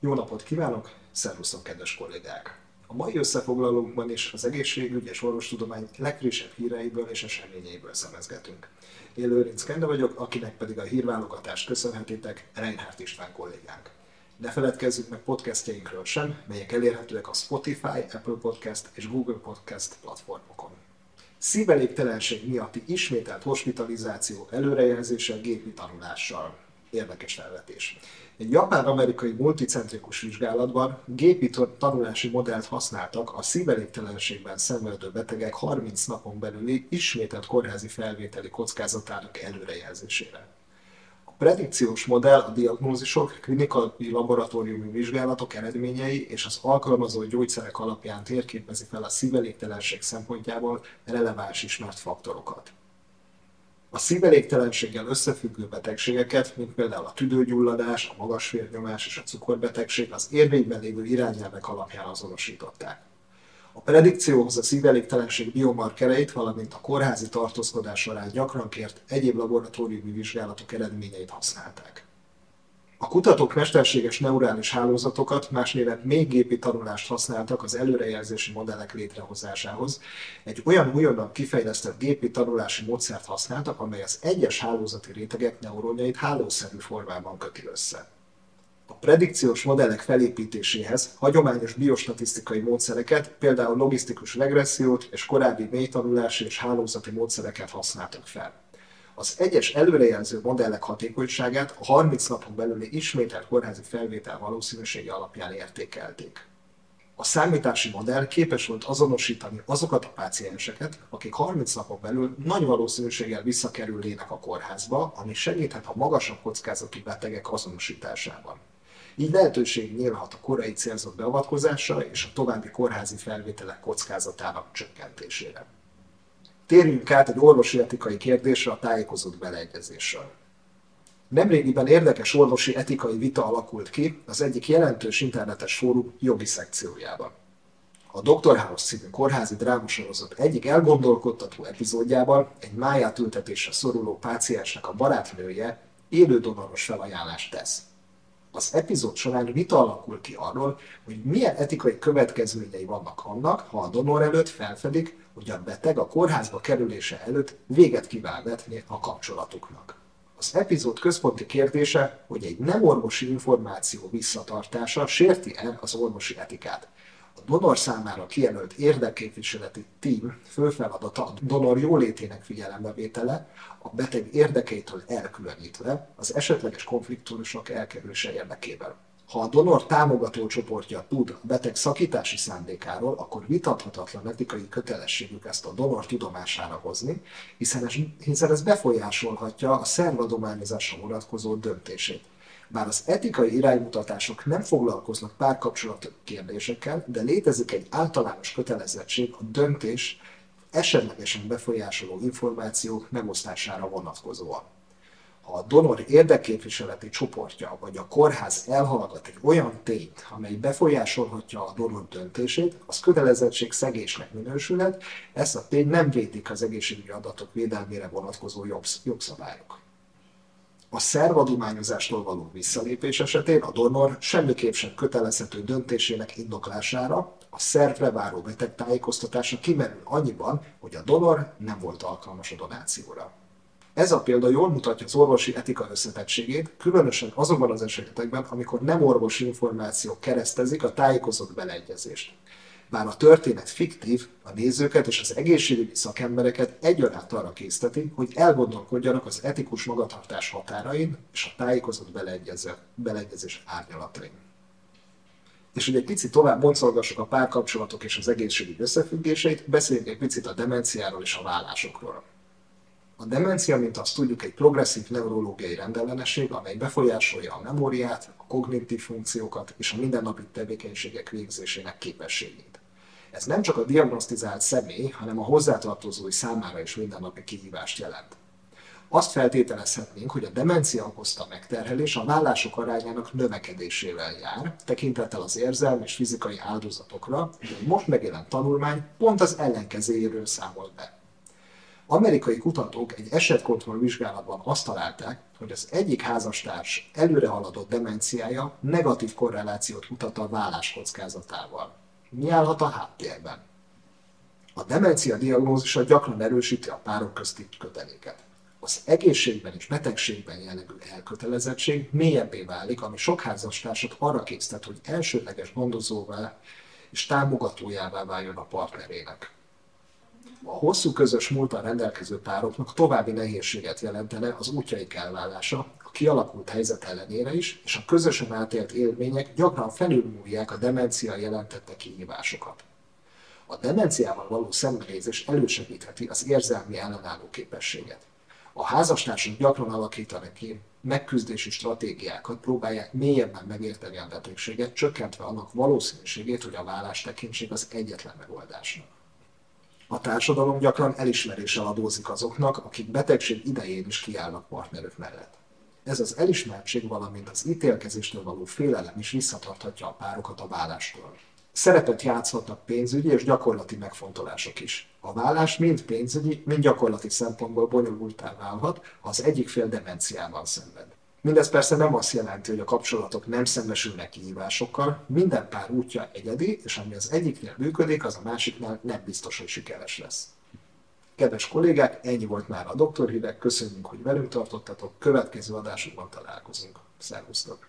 Jó napot kívánok, szervusztok kedves kollégák! A mai összefoglalónkban is az egészségügy és orvostudomány legfrissebb híreiből és eseményeiből szemezgetünk. Én Lőrinc Kende vagyok, akinek pedig a hírválogatást köszönhetitek Reinhardt István kollégánk. Ne feledkezzünk meg podcastjainkről sem, melyek elérhetőek a Spotify, Apple Podcast és Google Podcast platformokon. Szívelégtelenség miatti ismételt hospitalizáció előrejelzése gépi tanulással. Érdekes felvetés. Egy japán-amerikai multicentrikus vizsgálatban gépi tanulási modellt használtak a szívelégtelenségben szenvedő betegek 30 napon belüli ismételt kórházi felvételi kockázatának előrejelzésére. A predikciós modell a diagnózisok, klinikai laboratóriumi vizsgálatok eredményei és az alkalmazott gyógyszerek alapján térképezi fel a szívelégtelenség szempontjából releváns ismert faktorokat. A szívelégtelenséggel összefüggő betegségeket, mint például a tüdőgyulladás, a magas vérnyomás és a cukorbetegség az érvényben lévő irányelvek alapján azonosították. A predikcióhoz a szívelégtelenség biomarkereit, valamint a kórházi tartózkodás során gyakran kért egyéb laboratóriumi vizsgálatok eredményeit használták. A kutatók mesterséges neurális hálózatokat, más néven még gépi tanulást használtak az előrejelzési modellek létrehozásához. Egy olyan újonnan kifejlesztett gépi tanulási módszert használtak, amely az egyes hálózati rétegek neuronjait hálószerű formában köti össze. A predikciós modellek felépítéséhez hagyományos biostatisztikai módszereket, például logisztikus regressziót és korábbi mélytanulási és hálózati módszereket használtak fel. Az egyes előrejelző modellek hatékonyságát a 30 napon belüli ismételt kórházi felvétel valószínűsége alapján értékelték. A számítási modell képes volt azonosítani azokat a pácienseket, akik 30 napon belül nagy valószínűséggel visszakerülnének a kórházba, ami segíthet a magasabb kockázati betegek azonosításában. Így lehetőség nyílhat a korai célzott beavatkozásra és a további kórházi felvételek kockázatának csökkentésére. Térjünk át egy orvosi etikai kérdésre a tájékozott beleegyezéssel. Nemrégiben érdekes orvosi etikai vita alakult ki az egyik jelentős internetes fórum jogi szekciójában. A Dr. House című kórházi drámasorozat egyik elgondolkodtató epizódjában egy máját ültetésre szoruló páciensnek a barátnője élő donoros felajánlást tesz. Az epizód során vita alakul ki arról, hogy milyen etikai következményei vannak annak, ha a donor előtt felfedik, hogy a beteg a kórházba kerülése előtt véget kíván vetni a kapcsolatuknak. Az epizód központi kérdése, hogy egy nem orvosi információ visszatartása sérti-e az orvosi etikát. A donor számára kijelölt érdekképviseleti tím fő feladata a donor jólétének figyelembevétele, a beteg érdekeitől elkülönítve az esetleges konfliktusok elkerülése érdekében. Ha a donor támogató csoportja tud a beteg szakítási szándékáról, akkor vitathatatlan etikai kötelességük ezt a donor tudomására hozni, hiszen ez, hiszen ez befolyásolhatja a szervadományozásra vonatkozó döntését. Bár az etikai iránymutatások nem foglalkoznak párkapcsolat kérdésekkel, de létezik egy általános kötelezettség a döntés esetlegesen befolyásoló információk megosztására vonatkozóan ha a donor érdekképviseleti csoportja vagy a kórház elhallgat egy olyan tényt, amely befolyásolhatja a donor döntését, az kötelezettség szegésnek minősülhet, ezt a tény nem védik az egészségügyi adatok védelmére vonatkozó jogszabályok. A szervadományozástól való visszalépés esetén a donor semmiképp sem kötelezhető döntésének indoklására a szervre váró beteg tájékoztatása kimerül annyiban, hogy a donor nem volt alkalmas a donációra. Ez a példa jól mutatja az orvosi etika összetettségét, különösen azokban az esetekben, amikor nem orvosi információk keresztezik a tájékozott beleegyezést. Bár a történet fiktív, a nézőket és az egészségügyi szakembereket egyaránt arra készteti, hogy elgondolkodjanak az etikus magatartás határain és a tájékozott beleegyezés árnyalatain. És hogy egy picit tovább boncolgassuk a párkapcsolatok és az egészségügy összefüggéseit, beszéljünk egy picit a demenciáról és a vállásokról. A demencia, mint azt tudjuk, egy progresszív neurológiai rendellenesség, amely befolyásolja a memóriát, a kognitív funkciókat és a mindennapi tevékenységek végzésének képességét. Ez nem csak a diagnosztizált személy, hanem a hozzátartozói számára is mindennapi kihívást jelent. Azt feltételezhetnénk, hogy a demencia okozta megterhelés a vállások arányának növekedésével jár, tekintettel az érzelmi és fizikai áldozatokra, de most megjelent tanulmány pont az ellenkezőjéről számolt be. Amerikai kutatók egy esetkontroll vizsgálatban azt találták, hogy az egyik házastárs előre haladott demenciája negatív korrelációt mutat a vállás kockázatával. Mi állhat a háttérben? A demencia diagnózisa gyakran erősíti a párok közti köteléket. Az egészségben és betegségben jellegű elkötelezettség mélyebbé válik, ami sok házastársat arra késztet, hogy elsődleges gondozóvá és támogatójává váljon a partnerének. A hosszú közös múltan rendelkező pároknak további nehézséget jelentene az útjaik elválása, a kialakult helyzet ellenére is, és a közösen átélt élmények gyakran felülmúlják a demencia jelentette kihívásokat. A demenciával való szembenézés elősegítheti az érzelmi ellenálló képességet. A házastársak gyakran alakítanak ki megküzdési stratégiákat, próbálják mélyebben megérteni a betegséget, csökkentve annak valószínűségét, hogy a vállás tekintség az egyetlen megoldásnak. A társadalom gyakran elismeréssel adózik azoknak, akik betegség idején is kiállnak partnerük mellett. Ez az elismertség, valamint az ítélkezéstől való félelem is visszatarthatja a párokat a vállástól. Szerepet játszhatnak pénzügyi és gyakorlati megfontolások is. A vállás mind pénzügyi, mind gyakorlati szempontból bonyolultá válhat, ha az egyik fél demenciában szenved. Mindez persze nem azt jelenti, hogy a kapcsolatok nem szembesülnek kihívásokkal, minden pár útja egyedi, és ami az egyiknél működik, az a másiknál nem biztos, hogy sikeres lesz. Kedves kollégák, ennyi volt már a Doktor Hideg, köszönjük, hogy velünk tartottatok, következő adásunkban találkozunk. Szervusztok!